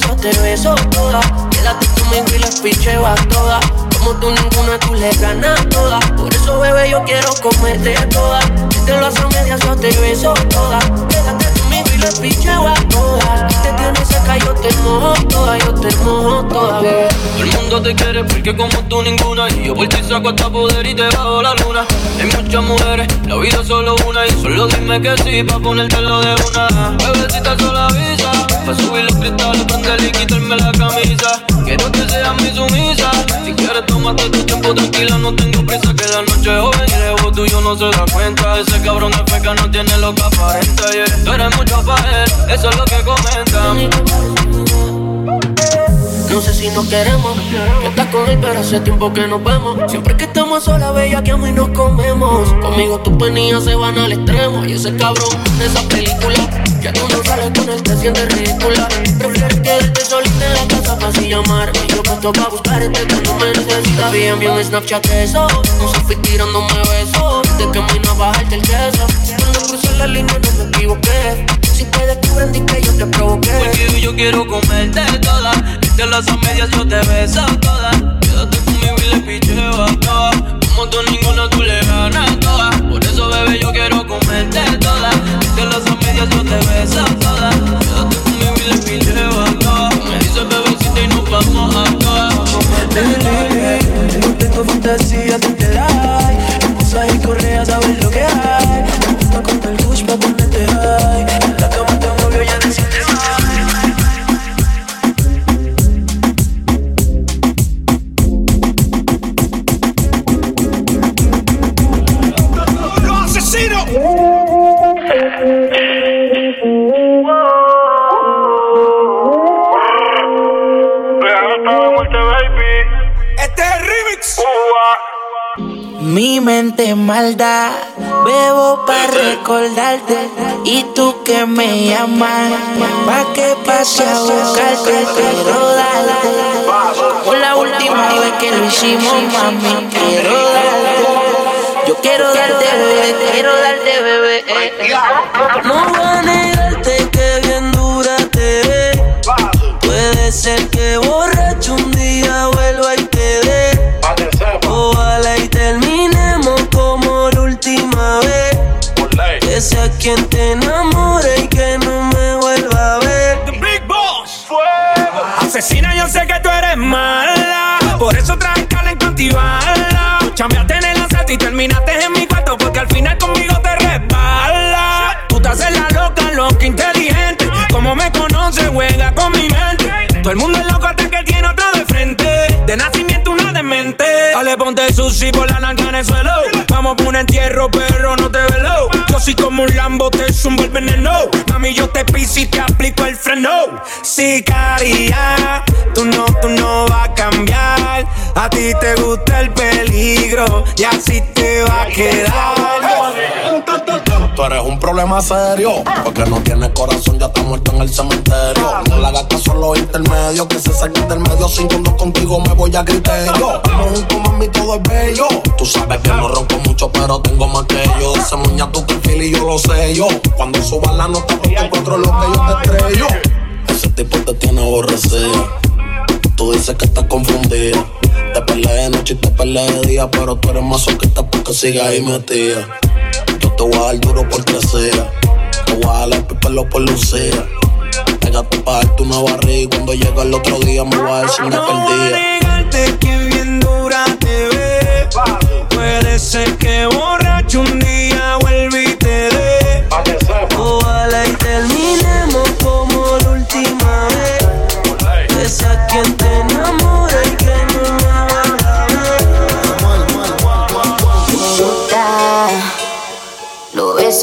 yo te beso toda. Quédate conmigo y les picheo a todas. Como tú ninguna, tú le ganas toda. Por eso, bebé, yo quiero comerte toda. De las a medias yo te beso toda. Quédate y les picheo a todas. Te tienes seca, yo te mojo toda, yo te mojo toda. bebé. El mundo te quiere porque como tú ninguna Y yo por ti saco hasta poder y te bajo la luna Hay muchas mujeres, la vida es solo una Y solo dime que sí pa' ponértelo de una Bebecita solo avisa Pa' subir los cristales, prender y quitarme la camisa Quiero que seas mi sumisa Si quieres tómate tu tiempo tranquila No tengo prisa que la noche joven Y lejos tuyo no se da cuenta Ese cabrón de feca no tiene lo que aparenta yeah. Tú eres mucho para él, eso es lo que comentan No sé si nos queremos, que estás con él, pero hace tiempo que nos vemos. Siempre que estamos solas, bella, que y nos comemos. Conmigo tus penillas se van al extremo. Y ese cabrón de esa película, ya tú no sales con él, te sientes ridícula. Prefieres quedarte solita en la casa para así llamarme. Yo puesto para buscarte cuando me necesitas. Envío un Snapchat eso, no se tirándome besos. De que me no bajarte el queso. Cuando crucé la línea no me equivoqué. Si puedes tú prendí que yo te provoqué. Porque yo quiero comerte toda Y de las a medias yo te beso toda Quédate conmigo y le picheo a Como tú ninguna tú le ganas toda Por eso bebé yo quiero comerte toda De las a medias yo te beso toda Quédate conmigo y le picheo a toda Me dice bebecita y nos vamos a toda Baby, no tengo fantasía, tú te das Esposa y correa, Mi mente maldad, bebo para recordarte. Y tú que me llamas, pa' que pase a buscarte, quiero darte. Por la última vez que lo hicimos, mami, quiero darte. Yo quiero darte, bebé, quiero darte, bebé. No voy a negarte que bien dura te ve. Puede ser Que sea quien te enamore y que no me vuelva a ver. Big Boss. Asesina, yo sé que tú eres mala. Por eso traje Carla cultivarla. Chambeaste en el lanzate y terminaste en mi cuarto. Porque al final conmigo te resbala. Tú te haces la loca, loca, inteligente. Como me conoces, juega con mi mente. Todo el mundo es loco hasta que tiene otro de frente. De nacimiento una demente. Dale, ponte sushi por la naranja en el suelo. Vamos por un entierro, pero no te velo. Yo soy como un Lambo, te zumbo el veneno. Mami, yo te piso y te aplico el freno. Sicaria, tú no, tú no vas a cambiar. A ti te gusta el peligro y así te va a quedar. Tú eres un problema serio, porque no tienes corazón, ya está muerto en el cementerio. No la hagas caso a los intermedios, que se saquen del medio. Sin cuando contigo me voy a criterio. Vamos juntos, mami, todo es bello. Tú sabes que no ronco mucho, pero tengo más que yo. Se moña tu y yo lo sé yo. Cuando subas la nota, tú encuentro lo que yo te estrello. Ese tipo te tiene aborrecido. Tú dices que estás confundida. Te peleé de noche y te peleé de día, pero tú eres masoquista porque sigues ahí metida. Yo te voy a dar duro por crecer. Te voy a dar el pelo por lucía. Pégate pa' darte una barriga y cuando llega el otro día me voy a decir una No perdida. negarte que bien dura te ve. Puede ser que borracho un día vuelva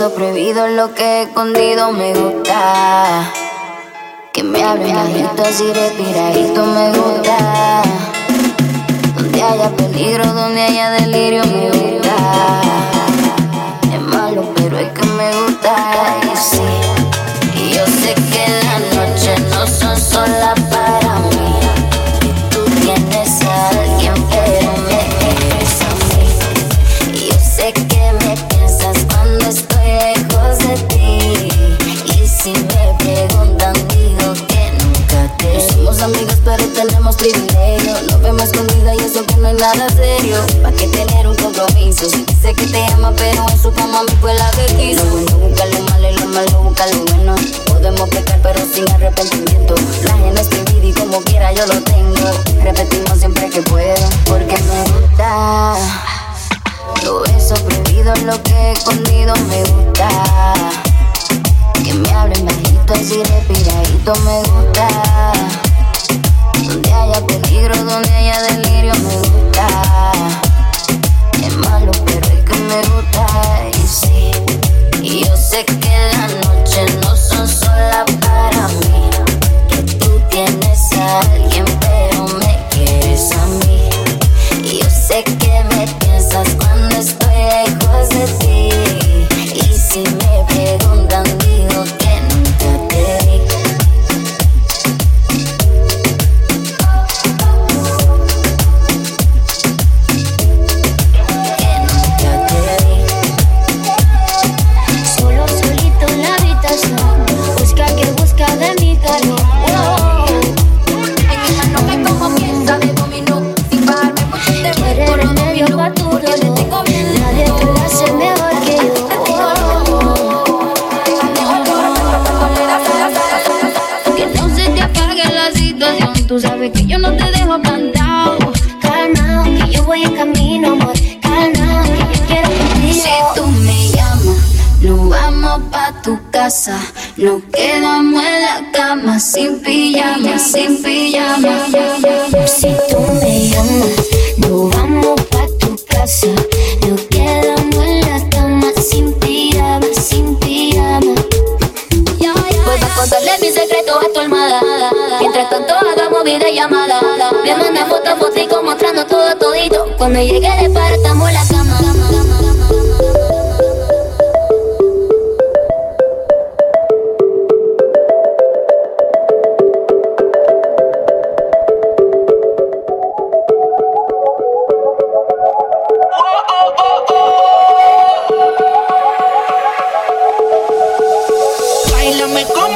Lo beso prohibido, lo que he escondido me gusta. Que me hablen bajito así respiradito me gusta. Donde haya peligro, donde haya delirio me gusta. Es malo, pero es que me gusta. Y sí,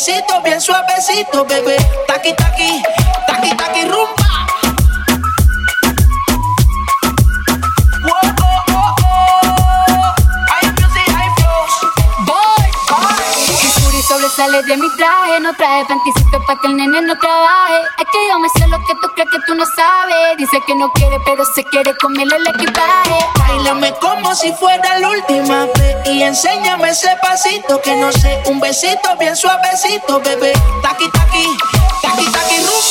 Besito bien suavecito, bebé. Taqui, taqui, taqui, taqui, rumba. Sale de mi traje, no trae panticito pa' que el nene no trabaje. Es que yo me sé lo que tú crees que tú no sabes. Dice que no quiere, pero se quiere comerle el equipaje. Bailame como si fuera la última vez. Y enséñame ese pasito que no sé, un besito bien suavecito, bebé. Taqui, taqui, taqui, taqui, rumba.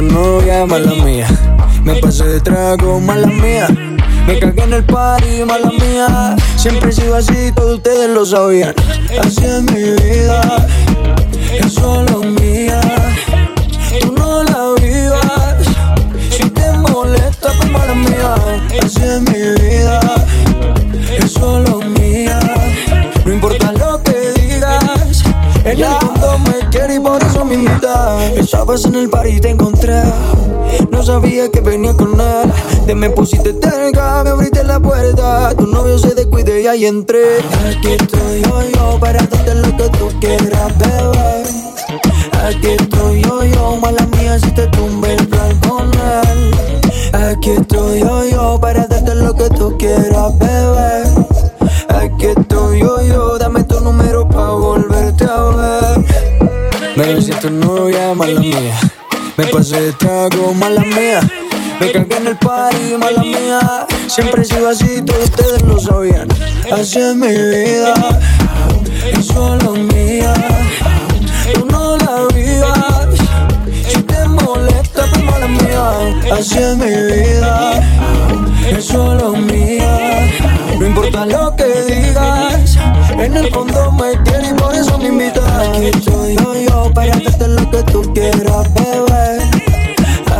Tu novia, mala mía. Me pasé de trago, mala mía. Me cagué en el party, mala mía. Siempre he sido así, todos ustedes lo sabían. Así es mi vida, es solo mía. Tú no la vivas. Si te molesta, pues mala mía. Así es mi vida, es solo mía. No importa lo que digas, el fondo me quiere y por eso me invita. Estabas en el bar y me pusiste cerca, me abriste la puerta. Tu novio se descuide y ahí entré. Aquí estoy yo, yo, para darte lo que tú quieras, bebé. Aquí estoy yo, yo, mala mía, si te tumbe el plan con él. Aquí estoy yo, yo, para darte lo que tú quieras, bebé. Aquí estoy yo, yo, dame tu número pa' volverte a ver. Es tu novia, mala mía. Me pasé de trago, mala mía. Me cagué en el party, mala mía. Siempre he sido así, todos ustedes lo sabían. Así es mi vida, es solo mía. Tú no la vivas. Si te molesta, pues mala mía. Así es mi vida, es solo mía. No importa lo que digas, en el fondo me quieres y por eso me invitas. Aquí estoy yo, yo, para lo que tú quieras, bebé.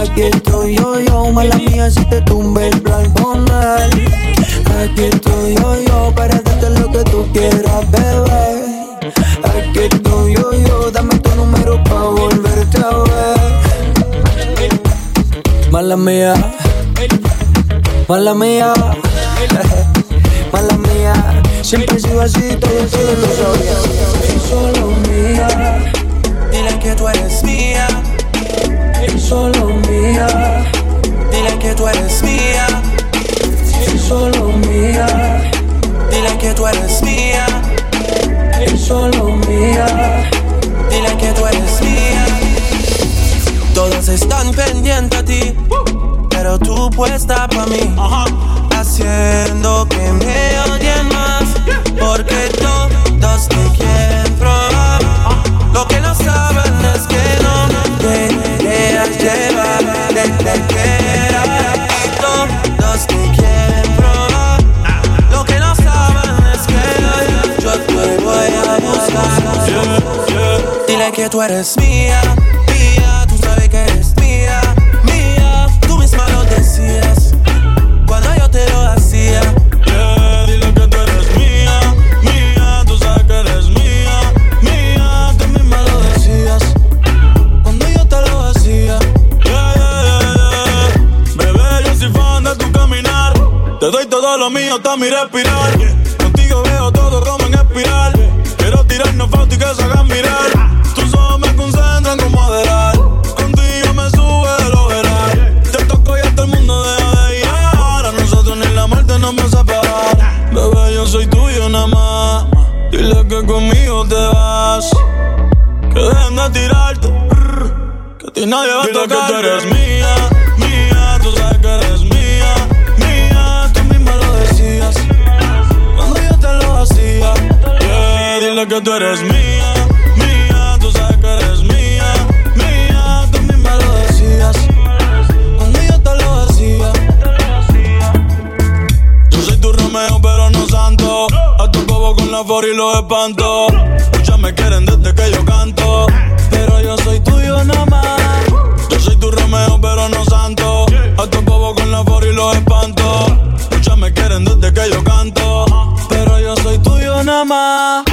Aquí estoy yo, yo, mala mía, si te tumbe el plan con él. Aquí estoy yo, yo, para darte lo que tú quieras, bebé. Aquí estoy yo, yo, dame tu número pa' volverte a ver. Mala mía, mala mía, mala mía. Siempre he sido así, todo ustedes lo sabían. Es solo mía, Dile que tú eres mía, solo mía, dile que tú eres mía, es solo mía, dile que tú eres mía, es solo mía. dile que tú eres mía. Todos están pendientes a ti, pero tú puesta pa' mí, haciendo que me odien más, porque todos te quieren dejas llevar de cualquiera. Todos te quieren probar. Lo que no saben es que yo te voy a buscar. Dile que tú eres mía, mía, lo mío hasta mi respirar. Contigo veo todo como en espiral. Quiero tirarnos fotos y que se hagan mirar. Tus ojos me concentran como moderar. Contigo me sube de lo veral. Te toco y hasta el mundo deja de ir. A nosotros ni la muerte nos va a separar. Bebé, yo soy tuyo nada más. Dile que conmigo te vas. Que dejen de tirarte. Que a ti nadie va a tocar. que tú eres mía, tú eres mía, mía, tú sabes que eres mía, mía, tú misma lo decías. Cuando yo te lo decía, yo soy tu Romeo, pero no santo. A tu bobo con la for y lo espanto. Muchas me quieren desde que yo canto, pero yo soy tuyo nada más. Yo soy tu Romeo, pero no santo. A tu bobo con la for y lo espanto. Muchas me quieren desde que yo canto, pero yo soy tuyo nada.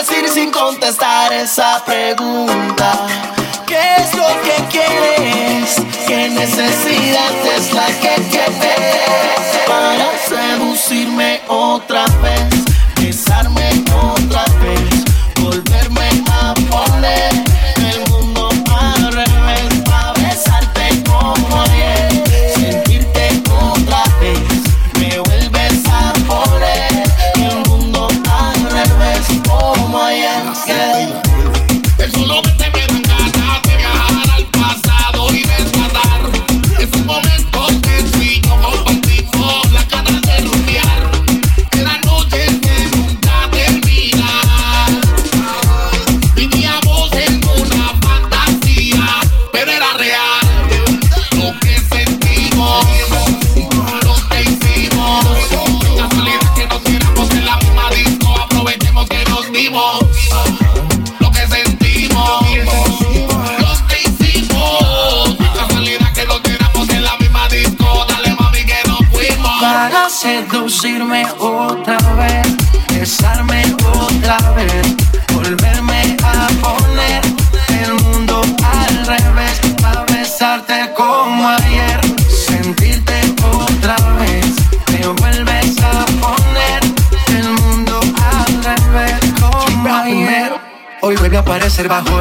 Decir sin contestar esa pregunta. ¿Qué es lo que quieres? ¿Qué necesidad es la que tienes para seducirme otra vez?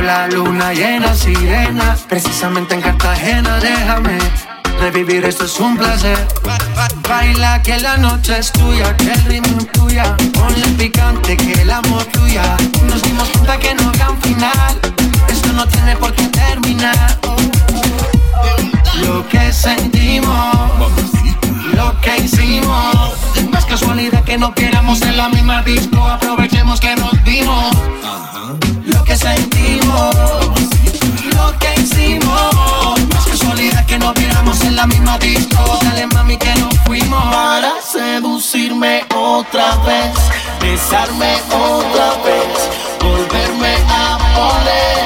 La luna llena, sirena, precisamente en Cartagena, déjame Revivir esto es un placer. Ba- ba- Baila que la noche es tuya, que el ritmo es tuya. Ponle picante que el amor tuya. Nos dimos cuenta que no habrá un final. Esto no tiene por qué terminar. Lo que sentimos, lo que hicimos. Es casualidad que no quieramos en la misma disco. Aprovechemos que nos dimos que sentimos, lo que hicimos. Más casualidad que nos miramos en la misma disco. Dale mami que nos fuimos. Para seducirme otra vez, besarme otra vez, volverme a poner.